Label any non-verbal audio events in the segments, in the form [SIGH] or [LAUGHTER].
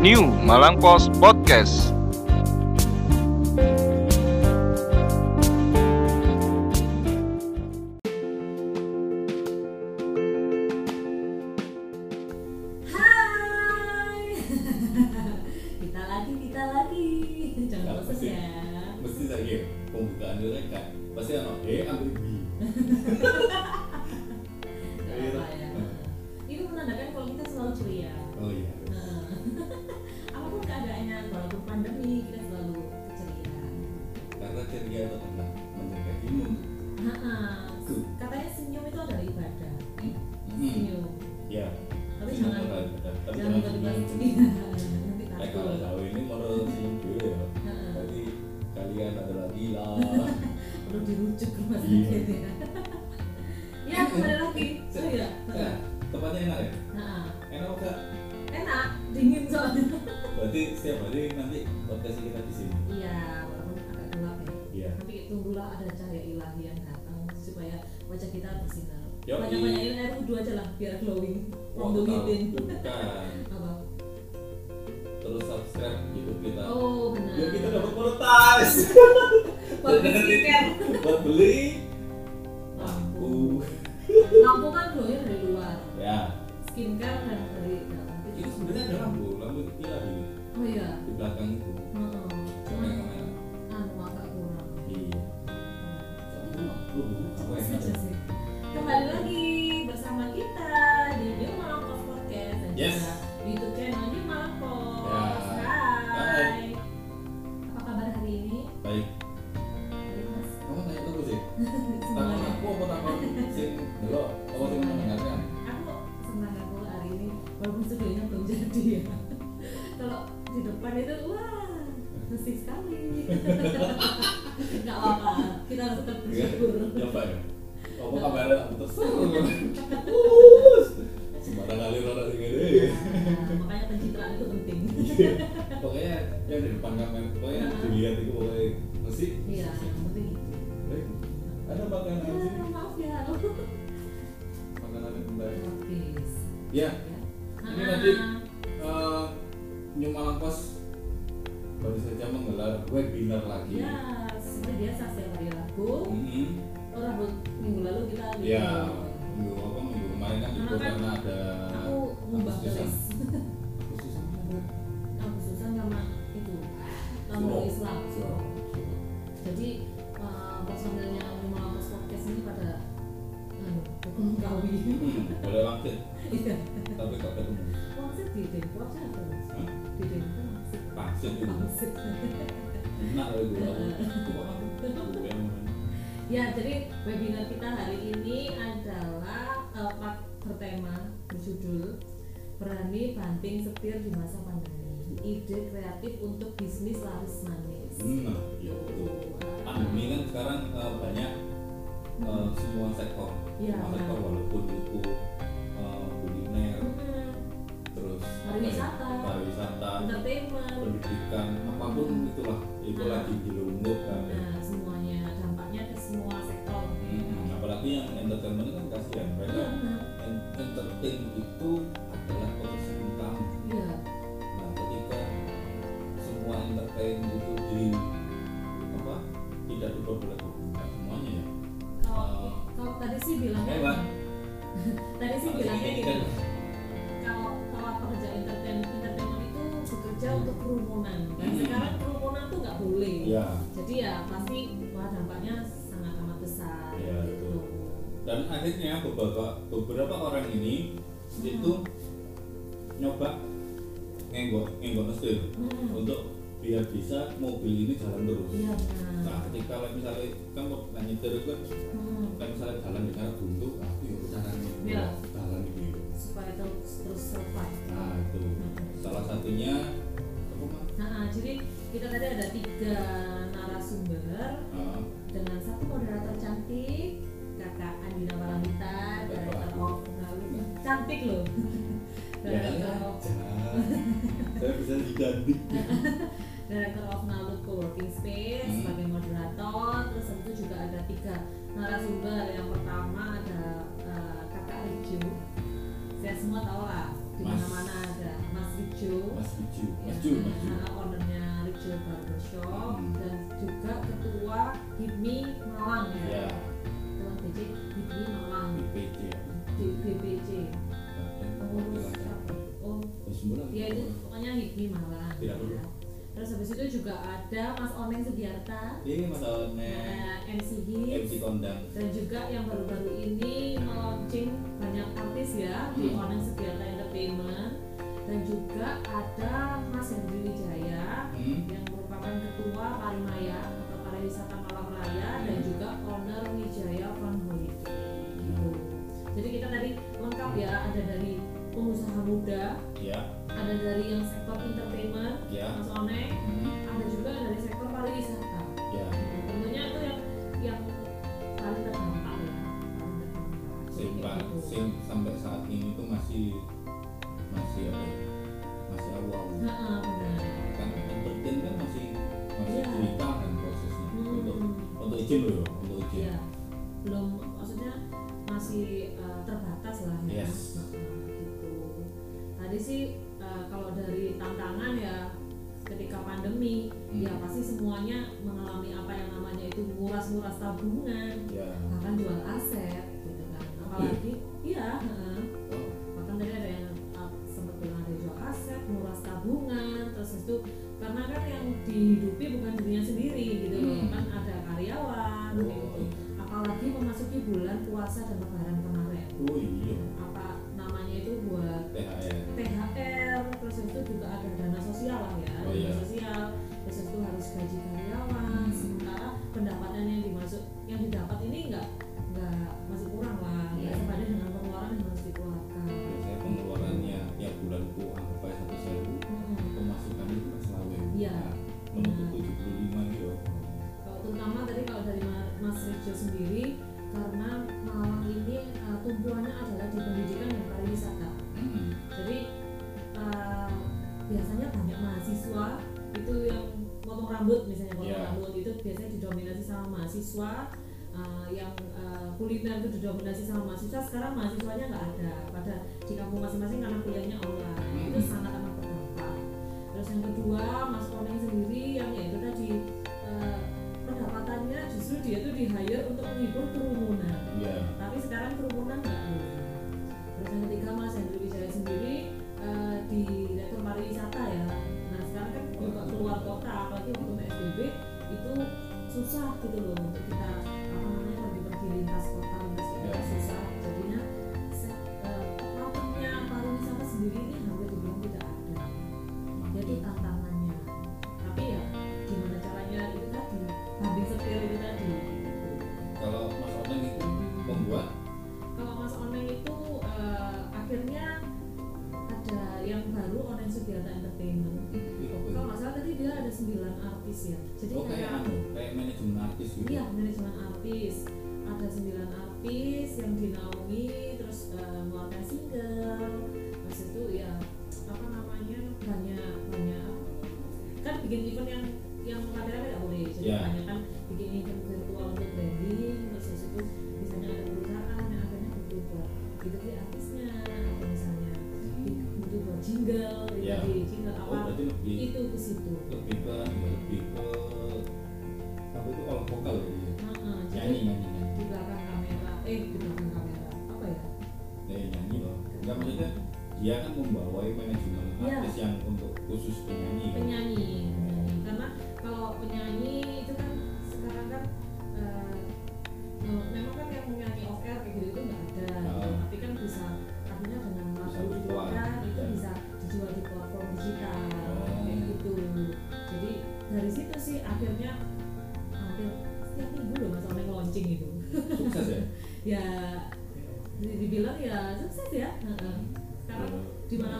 New Malang Post Podcast. Karena wajah kita bersinar. Yoi. Banyak-banyakin air wudhu aja lah biar glowing within. bukan [LAUGHS] Apa? terus subscribe YouTube kita Oh benar. biar kita dapat monetize [LAUGHS] Buat beli buat beli belum jadi ya. Kalau di depan itu wah bersih sekali. Gak apa-apa, kita harus tetap bersyukur. coba ya. Apa kabarnya aku terus sembarang orang sing ngene Nah, makanya pencitraan itu penting. pokoknya yang di depan kamera pokoknya yeah. Berjudul Berani Banting Setir di Masa Pandemi. Ide kreatif untuk bisnis laris manis. Hmm, Nah, ya betul. Pandemi kan sekarang uh, banyak uh, semua sektor. Iya, Semua sektor walaupun itu uh, kuliner, Hmm, terus Pariwisata. ya, pariwisata entertainment. pendidikan apa pun itulah itu Nah. lagi dilungkup kan Nah, entertain itu adalah pekerjaan kamu Iya. nah ketika semua entertain itu di apa tidak diperbolehkan Nah, semuanya ya Kalau Eh, kalau tadi sih bilangnya hebat [LAUGHS] tadi sih bilangnya gitu. kan? Kalau kalau pekerja entertain entertainment itu bekerja untuk kerumunan. Dan Hmm. sekarang kerumunan tuh nggak boleh. ya Jadi ya pasti wah dampaknya sangat amat besar. Iya, betul. Dan akhirnya beberapa beberapa orang ini itu nyoba ngenggok ngenggok setir Hmm. untuk biar bisa mobil ini jalan terus. Iya benar. Nah, ketika kalau misalnya kan mau nggak nyetir itu kan, Hmm. kan misalnya jalan di sana buntu, ah itu caranya Iya. jalan gitu. Supaya terus terus survive. Nah itu Hmm. salah satunya apa? Nah, jadi kita tadi ada tiga narasumber Cantik loh. [LAUGHS] ya Director of aja. Saya bisa diganti. [LAUGHS] Director of Nalut Co-working Space Hmm. sebagai moderator. Terus itu juga ada tiga narasumber. Yang pertama ada eh, kakak Rijo. Saya semua tahu lah di Mas. mana-mana ada Mas Rijo. Mas Ujo. maju ya, maju maju nah, ownernya Rijo Barbershop Hmm. dan juga ketua HIPMI Malang ya ya ketua BC HIPMI Malang HIPMI Malang Tidak perlu. ya. terus habis itu juga ada Mas Oneng Sugiarta Iya, Mas One, nah, MC MC Hits kondang. dan juga yang baru-baru ini launching banyak artis ya di Hmm. Oneng Sugiarta Entertainment dan juga ada Mas Hendri Wijaya Hmm. yang merupakan ketua Parimaya atau Pariwisata Malang Raya dan Hmm. juga owner Wijaya Fun Holiday gitu. Jadi kita tadi lengkap ya ada dari pengusaha muda, Ya, ada dari yang sektor entertainment, ya. Mas Oneng, Hmm. ada juga dari sektor pariwisata. Ya, Nah, tentunya itu yang yang paling terdampak ya, paling terdampak. Sing, gitu. sing sampai saat ini masih masih tantangan ya ketika pandemi Hmm. ya pasti semuanya mengalami apa yang namanya itu nguras-nguras tabungan, Ya. bahkan jual aset gitu kan. Apalagi iya, heeh. Oh, bahkan tadi ada yang uh, sempat bilang ada jual aset, nguras tabungan, terus itu karena kan yang dihidupi bukan dirinya sendiri gitu Hmm. kan ada karyawan Oh, gitu. Apalagi memasuki bulan puasa dan lebaran kemarin. oh iya. Apa namanya itu buat. THR, rambut misalnya potong Iya. rambut itu biasanya didominasi sama mahasiswa uh, yang uh, kuliner itu didominasi sama mahasiswa sekarang mahasiswanya nggak ada pada di kampung masing-masing karena kuliahnya online Hmm. itu sangat amat berdampak terus yang kedua Mas Oneng sendiri yang yaitu tadi uh, pendapatannya justru dia tuh di hire untuk menghibur kerumunan Iya. tapi sekarang kerumunan nggak terus yang ketiga Mas Hendri Wijaya sendiri susah gitu loh untuk lebih itu ke situ lebih ke lebih ke apa itu kalau vokal gitu. Heeh, jadi Nyanyi nyanyi nyanyi. di belakang kamera eh di belakang kamera apa ya Dari nyanyi loh. Enggak maksudnya dia kan ya. di- dibilang ya sukses ya sekarang di mana-mana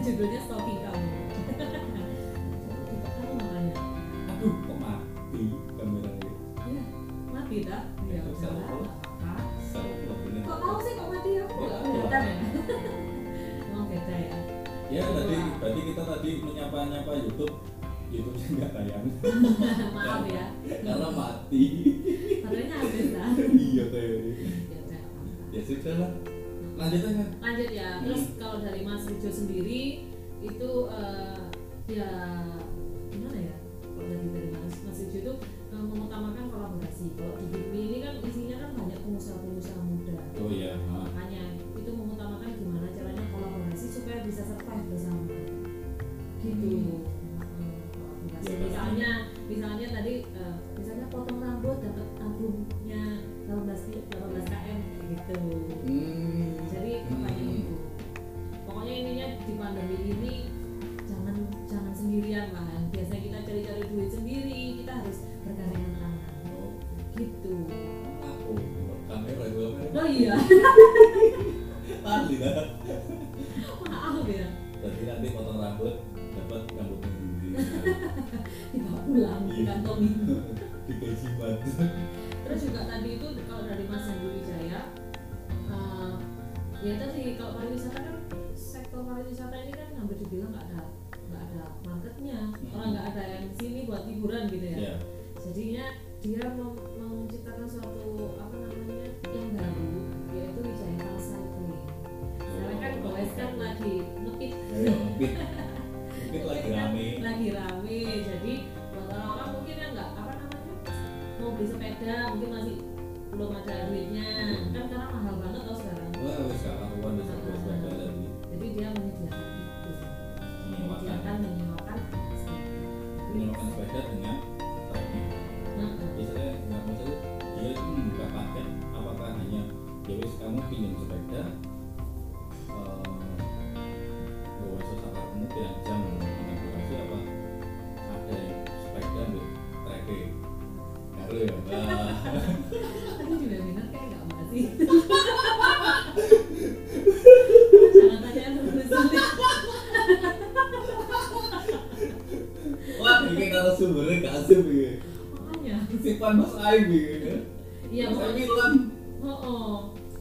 judulnya stalking kamu. Kamu makanya aduh kok mati kameranya iya mati tak? Ya kok tahu sih kok mati? Aku nggak ya. Ngomong beda ya? Ya tadi tadi kita tadi menyapa-nyapa YouTube. YouTube saya nggak tayang. [LAUGHS] Maaf ya. Karena mati. Katanya habis lah iya kayaknya ya sudah lah lanjut aja. Lanjut ya. Terus hmm. kalau dari Mas Rijo sendiri itu uh, ya Pahli dah. Maaf ya. Jadi nanti potong rambut dapat rambut sendiri. Tiba pulang di iya. kantor minggu. Di kejibat. Terus juga tadi itu kalau dari Mas Hendi Wijaya, uh, ya tadi kalau pariwisata kan sektor pariwisata ini kan hampir dibilang nggak ada nggak ada marketnya, hmm. orang nggak ada yang sini buat hiburan gitu ya. Yeah. Jadinya dia mem menciptakan suatu ada mungkin masih belum ada duitnya hmm. kan karena mahal banget loh sekarang. Oh, sekarang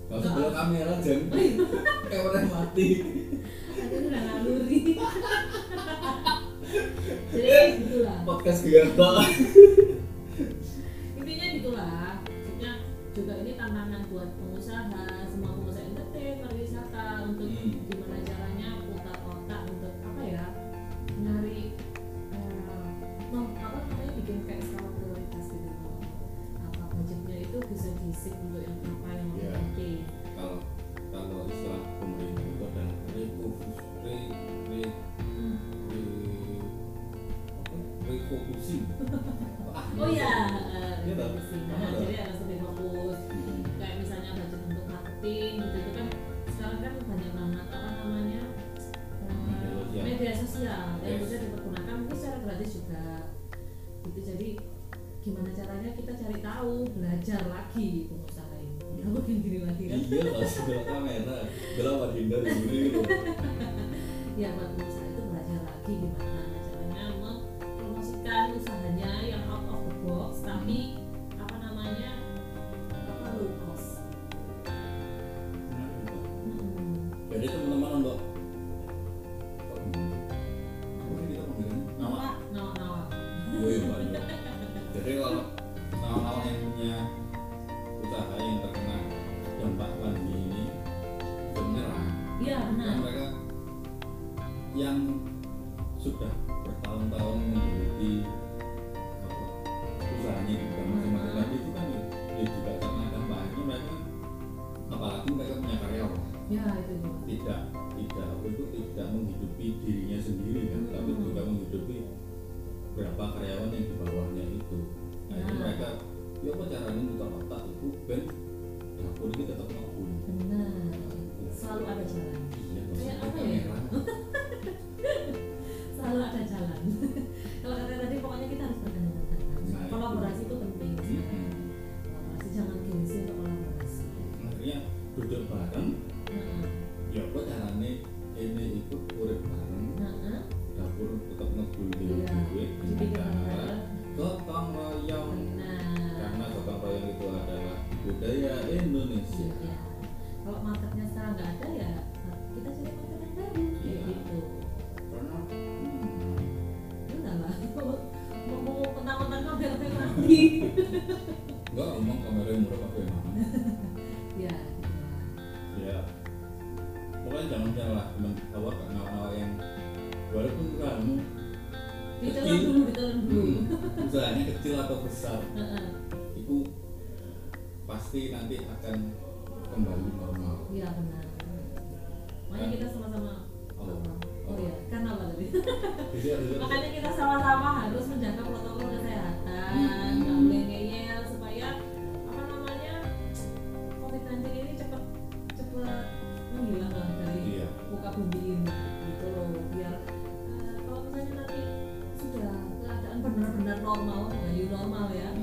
Gak usah ada kamera, Jeng. [LAUGHS] Kayak orang mati. Aku udah ngaluri. [LAUGHS] Jadi gitulah. Podcast biar Intinya gitulah. Maksudnya juga ini tantangan buat pengusaha, oh iya uh, gitu. Nah, ada. Iya, jadi harus lebih fokus. Kayak misalnya budget untuk marketing gitu itu kan sekarang kan banyak banget apa namanya media sosial. Eh, yang bisa dipergunakan mungkin secara gratis juga. Gitu jadi gimana caranya kita cari tahu belajar lagi gitu, pengusaha ini kamu ya. gini gini lagi kan? Iya lah sebelah kamera. Gelap hindar dulu gitu ya buat pengusaha itu belajar lagi gimana lagi enggak ngomong kamera yang murah pakai mana [LAUGHS] ya ya pokoknya jangan salah teman awak hal-hal yang walaupun kamu ditelan dulu ditelan dulu hmm, [LAUGHS] misalnya kecil atau besar itu pasti nanti akan kembali normal iya benar makanya kan? kita sama-sama oh. Oh iya, karena apa tadi? [LAUGHS] Makanya kita sama-sama harus menjaga protokol kesehatan. Hmm. normal, nah, bayu normal ya.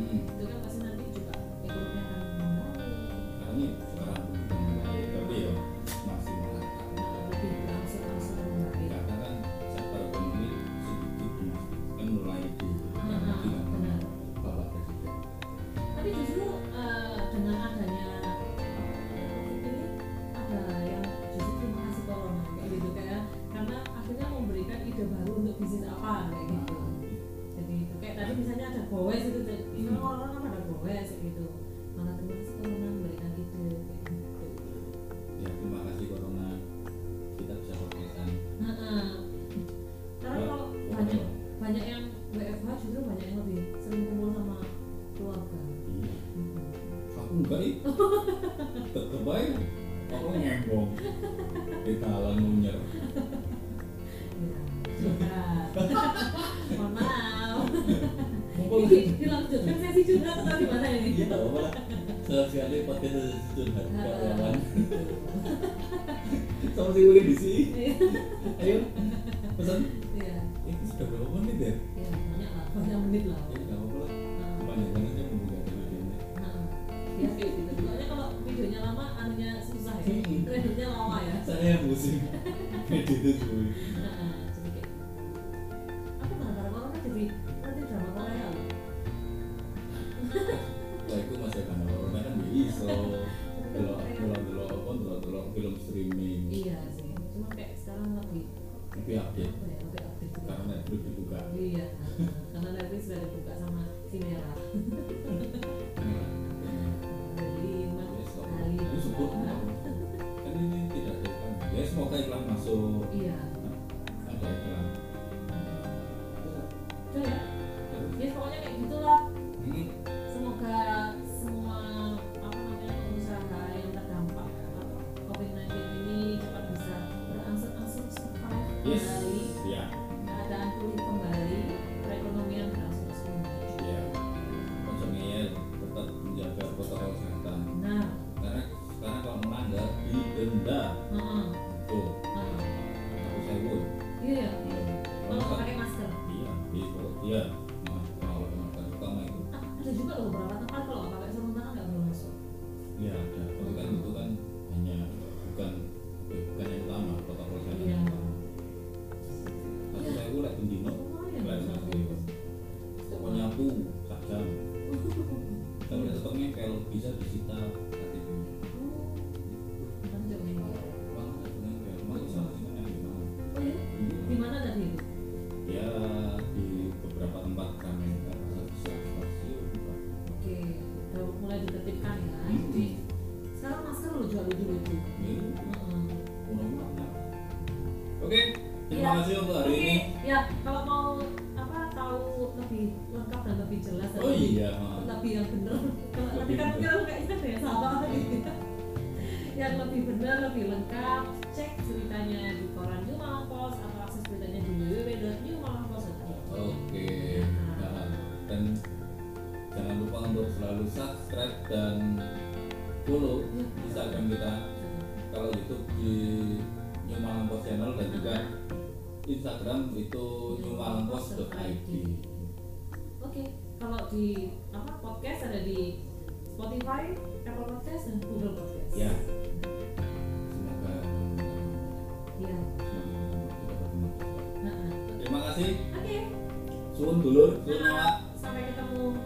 gitu udah ya dia pokoknya kayak gitulah gitu. Tapi kan kita kayak kayaknya kayak sama. Gitu [LAUGHS] yang lebih benar lebih lengkap cek ceritanya di koran New Malang Post atau akses beritanya di www.newmalangpost.com oke. Okay. dan jangan lupa untuk selalu subscribe dan follow iya. Instagram kita. Kalau YouTube di New Malang Post Channel dan juga Instagram itu newmalangpost.id Oke, okay kalau di apa podcast ada di Spotify, Apple Podcast dan Google Podcast. Ya. Semoga ya. Terima kasih. Oke. Okay. Suun dulu, suun nah, Sampai ketemu. [LAUGHS]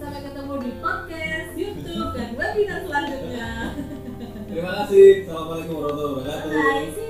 Sampai ketemu di podcast, YouTube dan webinar selanjutnya. Terima kasih. Assalamualaikum warahmatullahi wabarakatuh. Bye. -bye.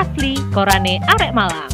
Asli Korane Arek Malang.